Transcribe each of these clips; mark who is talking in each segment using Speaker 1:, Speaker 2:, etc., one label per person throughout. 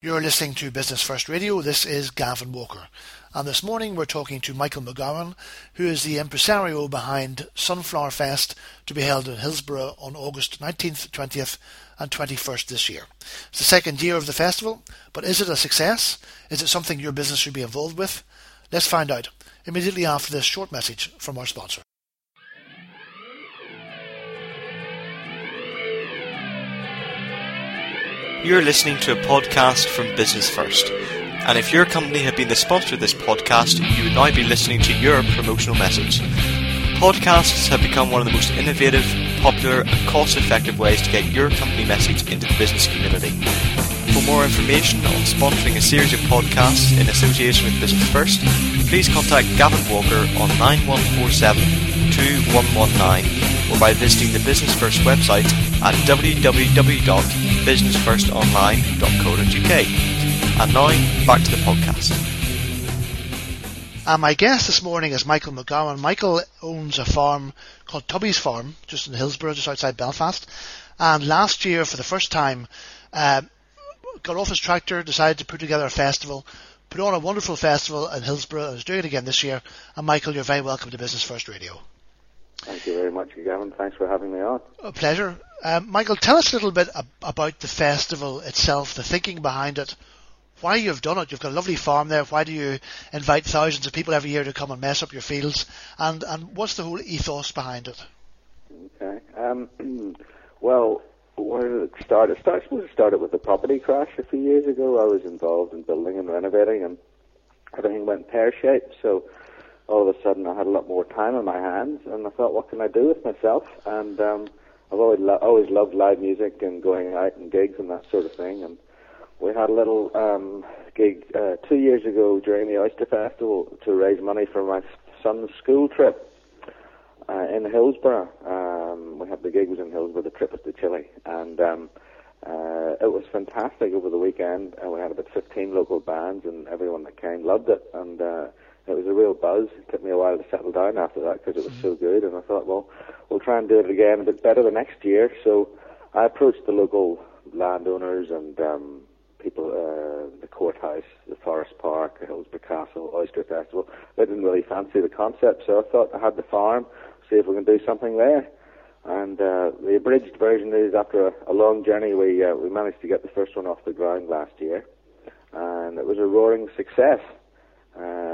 Speaker 1: You're listening to Business First Radio. This is Gavin Walker. And this morning we're talking to Michael McGowan, who is the impresario behind Sunflower Fest to be held in Hillsborough on August 19th, 20th and 21st this year. It's the second year of the festival, but is it a success? Is it something your business should be involved with? Let's find out immediately after this short message from our sponsor.
Speaker 2: You're listening to a podcast from Business First. And if your company had been the sponsor of this podcast, you would now be listening to your promotional message. Podcasts have become one of the most innovative, popular, and cost effective ways to get your company message into the business community. For more information on sponsoring a series of podcasts in association with Business First, please contact Gavin Walker on 9147 2119 or by visiting the Business First website at www.businessfirstonline.co.uk. And now, back to the podcast.
Speaker 1: And my guest this morning is Michael McGowan. Michael owns a farm called Tubby's Farm, just in Hillsborough, just outside Belfast. And last year, for the first time, uh, got off his tractor, decided to put together a festival, put on a wonderful festival in Hillsborough, and is doing it again this year. And Michael, you're very welcome to Business First Radio.
Speaker 3: Thank you very much, Gavin. Thanks for having me on.
Speaker 1: A pleasure. Um, Michael, tell us a little bit ab- about the festival itself, the thinking behind it, why you've done it. You've got a lovely farm there. Why do you invite thousands of people every year to come and mess up your fields? And, and what's the whole ethos behind it?
Speaker 3: Okay. Um, well, where did it start? It started, it started with the property crash a few years ago. I was involved in building and renovating, and everything went pear shaped. So all of a sudden, I had a lot more time on my hands, and I thought, what can I do with myself? And um, I've always lo- always loved live music and going out and gigs and that sort of thing. And we had a little um, gig uh, two years ago during the Oyster Festival to raise money for my son's school trip uh, in Hillsborough. Um, we had the gig was in Hillsborough, the trip was to Chile, and um, uh, it was fantastic over the weekend. And we had about 15 local bands, and everyone that came loved it. And uh, it was a real buzz. It took me a while to settle down after that because it was so good. And I thought, well, we'll try and do it again a bit better the next year. So I approached the local landowners and um, people, uh, the courthouse, the Forest Park, the Hillsborough Castle, Oyster Festival. They didn't really fancy the concept, so I thought I had the farm, see if we can do something there. And uh, the abridged version is after a, a long journey, we uh, we managed to get the first one off the ground last year, and it was a roaring success.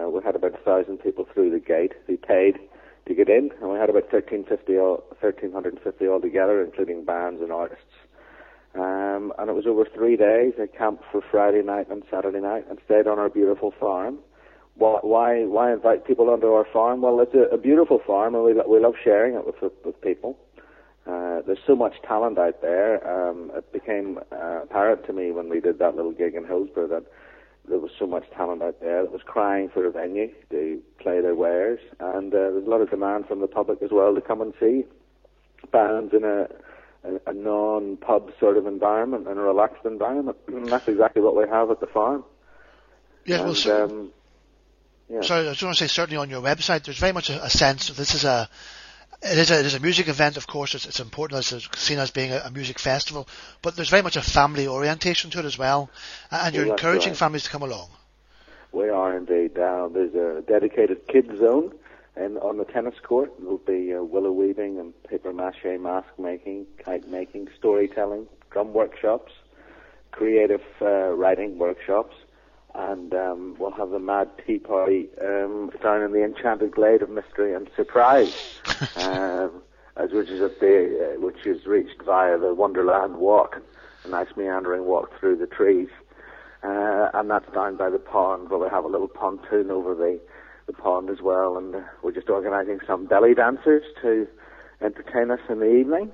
Speaker 3: Uh, we had about a thousand people through the gate who paid to get in, and we had about 1350 all, 1350 altogether, including bands and artists. Um, and it was over three days. I camped for Friday night and Saturday night and stayed on our beautiful farm. Why, why, invite people onto our farm? Well, it's a, a beautiful farm, and we, we love sharing it with, with, with people. Uh, there's so much talent out there. Um, it became uh, apparent to me when we did that little gig in Hillsborough that there was so much talent out there that was crying for a venue to play their wares, and uh, there's a lot of demand from the public as well to come and see bands in a a, a non-pub sort of environment and a relaxed environment. And that's exactly what we have at the farm.
Speaker 1: Yeah, well, so,
Speaker 3: um, yeah.
Speaker 1: sorry, I just want to say certainly on your website, there's very much a, a sense of this is a it is a it is a music event, of course. It's, it's important as it's seen as being a, a music festival, but there's very much a family orientation to it as well, and you're
Speaker 3: Well,
Speaker 1: encouraging
Speaker 3: right.
Speaker 1: families to come along.
Speaker 3: We are indeed. Uh, there's a dedicated kids zone and on the tennis court. There'll be uh, willow weaving and paper mache mask making, kite making, storytelling, drum workshops, creative uh, writing workshops, and um, we'll have the Mad Tea Party um, down in the Enchanted Glade of Mystery and Surprise, um, as which is at the uh, which is reached via the Wonderland Walk, a nice meandering walk through the trees. Uh, and that's down by the pond where we have a little pontoon over the, the pond as well. And we're just organising some belly dancers to entertain us in the evening.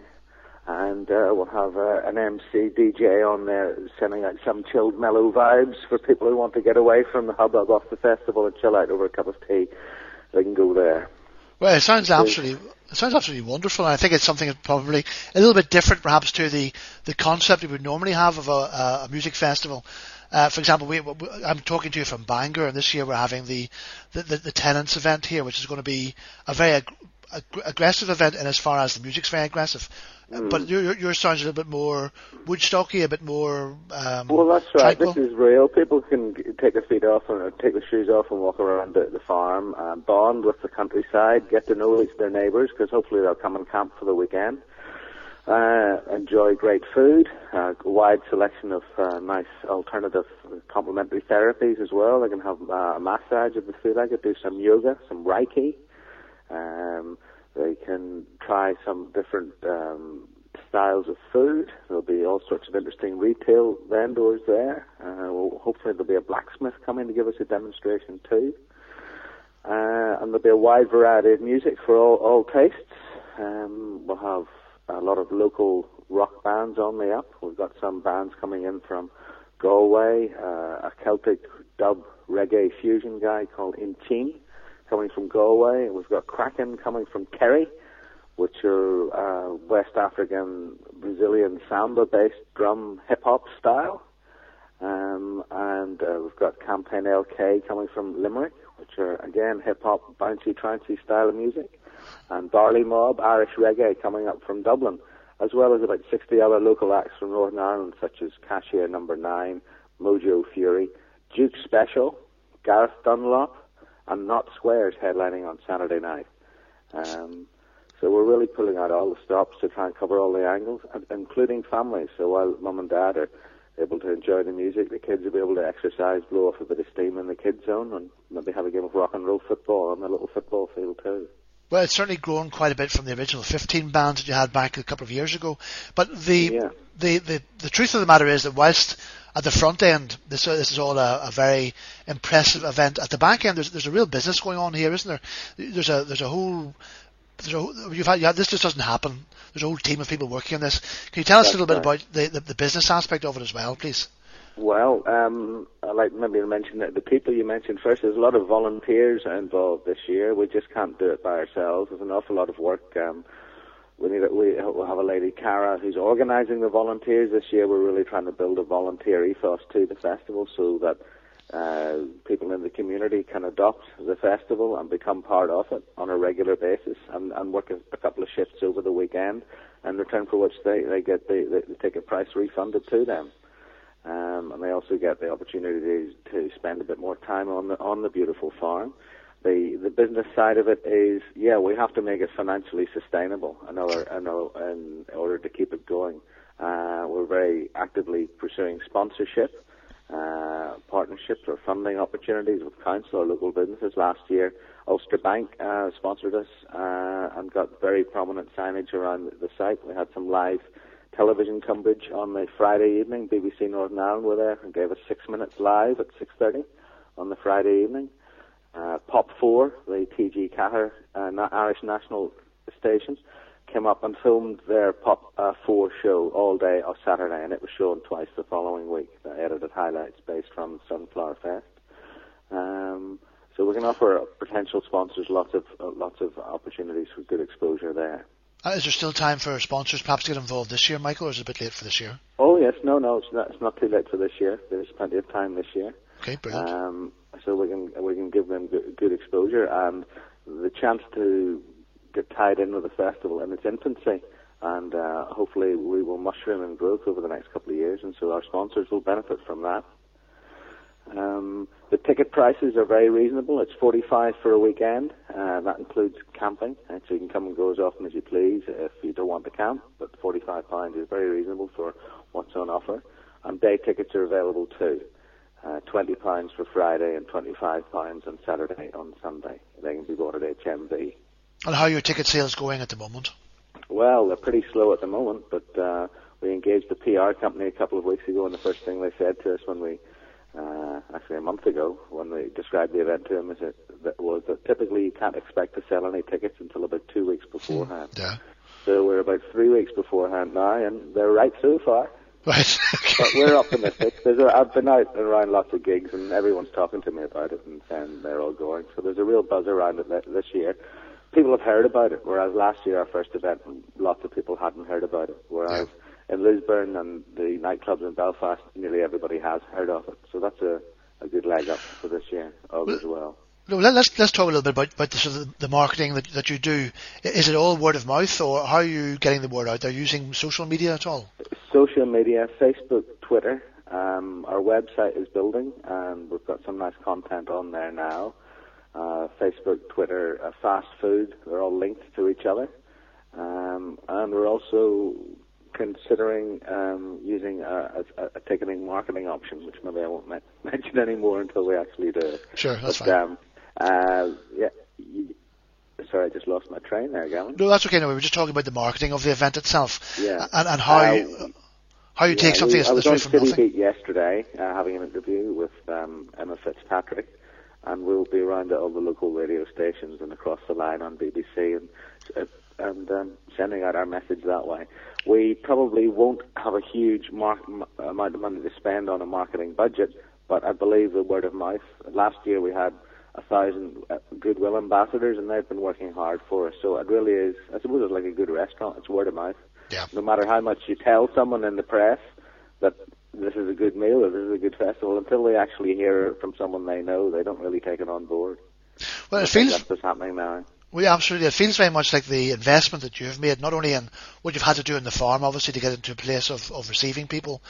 Speaker 3: And uh, we'll have uh, an MC DJ on there sending out some chilled, mellow vibes for people who want to get away from the hubbub of the festival and chill out over a cup of tea. They can go there.
Speaker 1: Well, it sounds absolutely it sounds absolutely wonderful, and I think it's something that's probably a little bit different, perhaps, to the the concept we would normally have of a, a, a music festival. Uh, for example, we, we, I'm talking to you from Bangor, and this year we're having the the, the, the Tennent's event here, which is going to be a very ag- ag- aggressive event in as far as the music's very aggressive. Mm. but your your sounds a little bit more Woodstocky, a bit more. Um,
Speaker 3: well, that's right.
Speaker 1: tranquil.
Speaker 3: This is real. People can take their feet off and uh, take their shoes off and walk around the, the farm, uh, bond with the countryside, get to know each their neighbours because hopefully they'll come and camp for the weekend. Uh, enjoy great food, uh, a wide selection of uh, nice alternative complementary therapies as well. They can have uh, a massage of the food. I could do some yoga, some Reiki. Um, they can try some different um, styles of food. There'll be all sorts of interesting retail vendors there. Uh, well, hopefully there'll be a blacksmith coming to give us a demonstration too. Uh, and there'll be a wide variety of music for all, all tastes. Um, we'll have a lot of local rock bands on the up. We've got some bands coming in from Galway, uh, a Celtic dub reggae fusion guy called Inchin coming from Galway. We've got Kraken coming from Kerry, which are uh, West African Brazilian samba-based drum hip hop style. Um, and uh, we've got Campaign LK coming from Limerick, which are again hip hop, bouncy, trancy style of music and Barley Mob, Irish Reggae coming up from Dublin, as well as about 60 other local acts from Northern Ireland, such as Cashier Number 9, Mojo Fury, Duke Special, Gareth Dunlop, and Not Squares headlining on Saturday night. Um, so we're really pulling out all the stops to try and cover all the angles, including families. So while mum and dad are able to enjoy the music, the kids will be able to exercise, blow off a bit of steam in the kids zone, and maybe have a game of rock and roll football on the little football field too.
Speaker 1: Well, it's certainly grown quite a bit from the original 15 bands that you had back a couple of years ago. But the
Speaker 3: Yeah.
Speaker 1: the, the, the truth of the matter is that whilst at the front end, this, this is all a, a very impressive event. At the back end, there's, there's a real business going on here, isn't there? There's a there's a whole there's a, you've had, yeah, this just doesn't happen. There's a whole team of people working on this. Can you tell us a
Speaker 3: That's
Speaker 1: little bit about the, the, the business aspect of it as well, please?
Speaker 3: Well, um, I'd like maybe to mention that the people you mentioned first, there's a lot of volunteers involved this year. We just can't do it by ourselves. There's an awful lot of work. Um, we need we we'll have a lady, Cara, who's organising the volunteers this year. We're really trying to build a volunteer ethos to the festival so that uh, people in the community can adopt the festival and become part of it on a regular basis and, and work a, couple of shifts over the weekend in return for which they, they get the, the ticket price refunded to them um, and they also get the opportunity to, spend a bit more time on the on the beautiful farm. The the business side of it is yeah we have to make it financially sustainable in order in, order- in order to keep it going. Uh, we're very actively pursuing sponsorship, uh, partnerships or funding opportunities with council or local businesses. Last year, Ulster Bank uh, sponsored us uh, and got very prominent signage around the site. We had some live television coverage on the Friday evening. BBC Northern Ireland were there and gave us six minutes live at 6.30 on the Friday evening. Uh, Pop 4, the TG Ceathair uh, Irish national station, came up and filmed their Pop uh, 4 show all day on Saturday, and it was shown twice the following week, the edited highlights based from Sunflower Fest. Um, so we can offer potential sponsors lots of uh, lots of opportunities for good exposure there.
Speaker 1: Uh, is there still time for sponsors perhaps to get involved this year, Michael, or is it a bit late for this year?
Speaker 3: Oh yes, no, no, it's not. It's not too late for this year. There's plenty of time this year,
Speaker 1: Okay, brilliant.
Speaker 3: um, so we can we can give them good, good exposure and the chance to get tied in with the festival in its infancy, and uh, hopefully we will mushroom in growth over the next couple of years, and so our sponsors will benefit from that. Um, the ticket prices are very reasonable. It's 45 for a weekend. Uh, that includes camping, and so you can come and go as often as you please if you don't want to camp. But 45 pounds is very reasonable for what's on offer. And day tickets are available too. Uh, 20 pounds for Friday and 25 pounds on Saturday on Sunday. They can be bought at HMV.
Speaker 1: and how are your ticket sales going at the moment?
Speaker 3: Well, they're pretty slow at the moment, but uh, we engaged the PR company a couple of weeks ago, and the first thing they said to us when we, uh, actually a month ago, when we described the event to him is that, that was that typically you can't expect to sell any tickets until about two weeks beforehand.
Speaker 1: Yeah.
Speaker 3: So we're about three weeks beforehand now, and they're right so far.
Speaker 1: Right.
Speaker 3: But we're optimistic. There's a, I've been out and around lots of gigs, and everyone's talking to me about it and saying they're all going. So there's a real buzz around it this year. People have heard about it, whereas last year, our first event, lots of people hadn't heard about it. Whereas in Lisburn and the nightclubs in Belfast, nearly everybody has heard of it. So that's a, a good leg up for this year, all as well.
Speaker 1: let's let's talk a little bit about, about the, sort of the marketing that, that you do. Is it all word of mouth, or how are you getting the word out? Are you using social media at all?
Speaker 3: Social media, Facebook, Twitter. Um, our website is building, and we've got some nice content on there now. Uh, Facebook, Twitter, uh, fast food, they're all linked to each other. Um, and we're also considering um, using a, a, a, ticketing marketing option, which maybe I won't mention anymore until we actually do.
Speaker 1: Sure, that's
Speaker 3: but,
Speaker 1: fine.
Speaker 3: Um, uh, yeah, sorry, I just lost my train there, Gavin.
Speaker 1: No, that's okay. No, we were just talking about the marketing of the event itself.
Speaker 3: Yeah.
Speaker 1: And, and how you, how you
Speaker 3: yeah,
Speaker 1: take something
Speaker 3: we,
Speaker 1: that's
Speaker 3: I was
Speaker 1: right
Speaker 3: on
Speaker 1: from
Speaker 3: City
Speaker 1: nothing.
Speaker 3: Beat yesterday, uh, having an interview with um, Emma Fitzpatrick, and we'll be around at all the local radio stations and across the line on BBC and uh, and um, sending out our message that way. We probably won't have a huge mar- m- amount of money to spend on a marketing budget, but I believe the word of mouth. Last year we had a thousand uh, goodwill ambassadors, and they've been working hard for us. So it really is. I suppose it's like a good restaurant. It's word of mouth.
Speaker 1: Yeah.
Speaker 3: No matter how much you tell someone in the press that this is a good meal or this is a good festival, until they actually hear it from someone they know, they don't really take it on board.
Speaker 1: Well, it feels
Speaker 3: that's what's happening now.
Speaker 1: We absolutely. It feels very much like the investment that you've made, not only in what you've had to do in the farm, obviously, to get into a place of, of receiving people,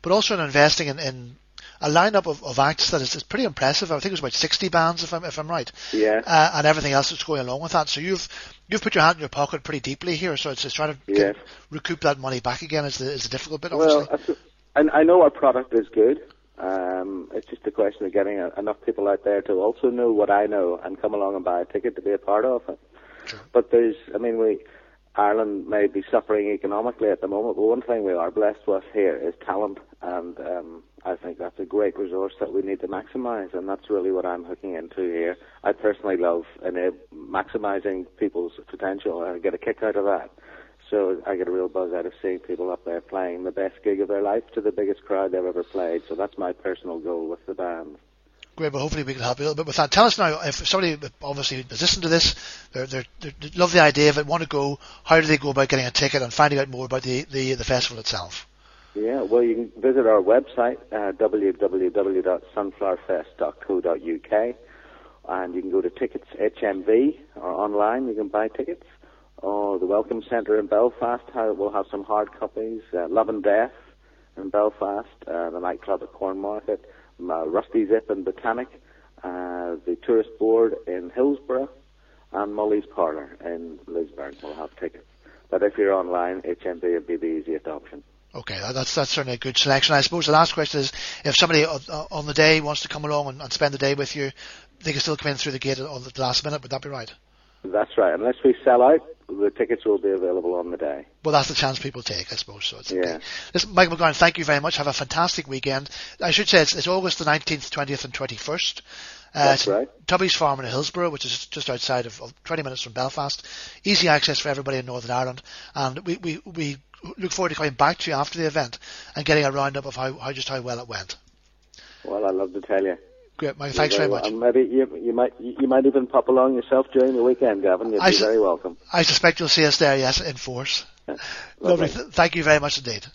Speaker 1: but also in investing in, in a lineup of, of acts that is, is pretty impressive. I think it was about 60 bands, if I'm, if I'm right.
Speaker 3: Yeah.
Speaker 1: Uh, and everything else that's going along with that. So you've you've put your hand in your pocket pretty deeply here. So it's, it's trying to
Speaker 3: Yes.
Speaker 1: get, recoup that money back again is the, is the difficult bit, obviously.
Speaker 3: Well, and I know our product is good. Um, it's just a question of getting a, enough people out there to also know what I know and come along and buy a ticket to be a part of it.
Speaker 1: Sure.
Speaker 3: But there's, I mean, we Ireland may be suffering economically at the moment, but one thing we are blessed with here is talent, and um, I think that's a great resource that we need to maximise, and that's really what I'm hooking into here. I personally love enab- maximising people's potential, and I get a kick out of that. So I get a real buzz out of seeing people up there playing the best gig of their life to the biggest crowd they've ever played. So that's my personal goal with the band.
Speaker 1: Great, but hopefully we can help you a little bit with that. Tell us now, if somebody obviously has listened to this, they're, they're, they love the idea of it, want to go, how do they go about getting a ticket and finding out more about the, the, the festival itself?
Speaker 3: Yeah, well, you can visit our website, uh, www.sunflowerfest.co.uk, and you can go to Tickets HMV, or online you can buy tickets. Or the Welcome Centre in Belfast will have some hard copies. Uh, Love and Death in Belfast, uh, the nightclub at Cornmarket, uh, Rusty Zip in Botanic, uh, the Tourist Board in Hillsborough, and Molly's Parlour in Lisburn will have tickets. But if you're online, HMV would be the easiest option.
Speaker 1: Okay, that's that's certainly a good selection. I suppose the last question is, if somebody on, on the day wants to come along and, and spend the day with you, they can still come in through the gate on the last minute. Would that be right?
Speaker 3: That's right. Unless we sell out, the tickets will be available on the day.
Speaker 1: Well, that's the chance people take, I suppose. So it's
Speaker 3: Yeah.
Speaker 1: okay. Listen, Michael McGowan, thank you very much. Have a fantastic weekend. I should say it's, it's August the 19th, 20th, and 21st. Uh,
Speaker 3: That's right.
Speaker 1: Tubby's Farm in Hillsborough, which is just outside of, of 20 minutes from Belfast. Easy access for everybody in Northern Ireland. And we, we, we look forward to coming back to you after the event and getting a roundup of how, how just how well it went.
Speaker 3: Well, I'd love to tell you.
Speaker 1: Great, Michael. Thanks very much.
Speaker 3: And maybe you, you might you might even pop along yourself during the weekend, Gavin. You'd
Speaker 1: I
Speaker 3: be
Speaker 1: s-
Speaker 3: very welcome.
Speaker 1: I suspect you'll see us there, yes, in force. Lovely.
Speaker 3: Lovely.
Speaker 1: Th- Thank you very much indeed.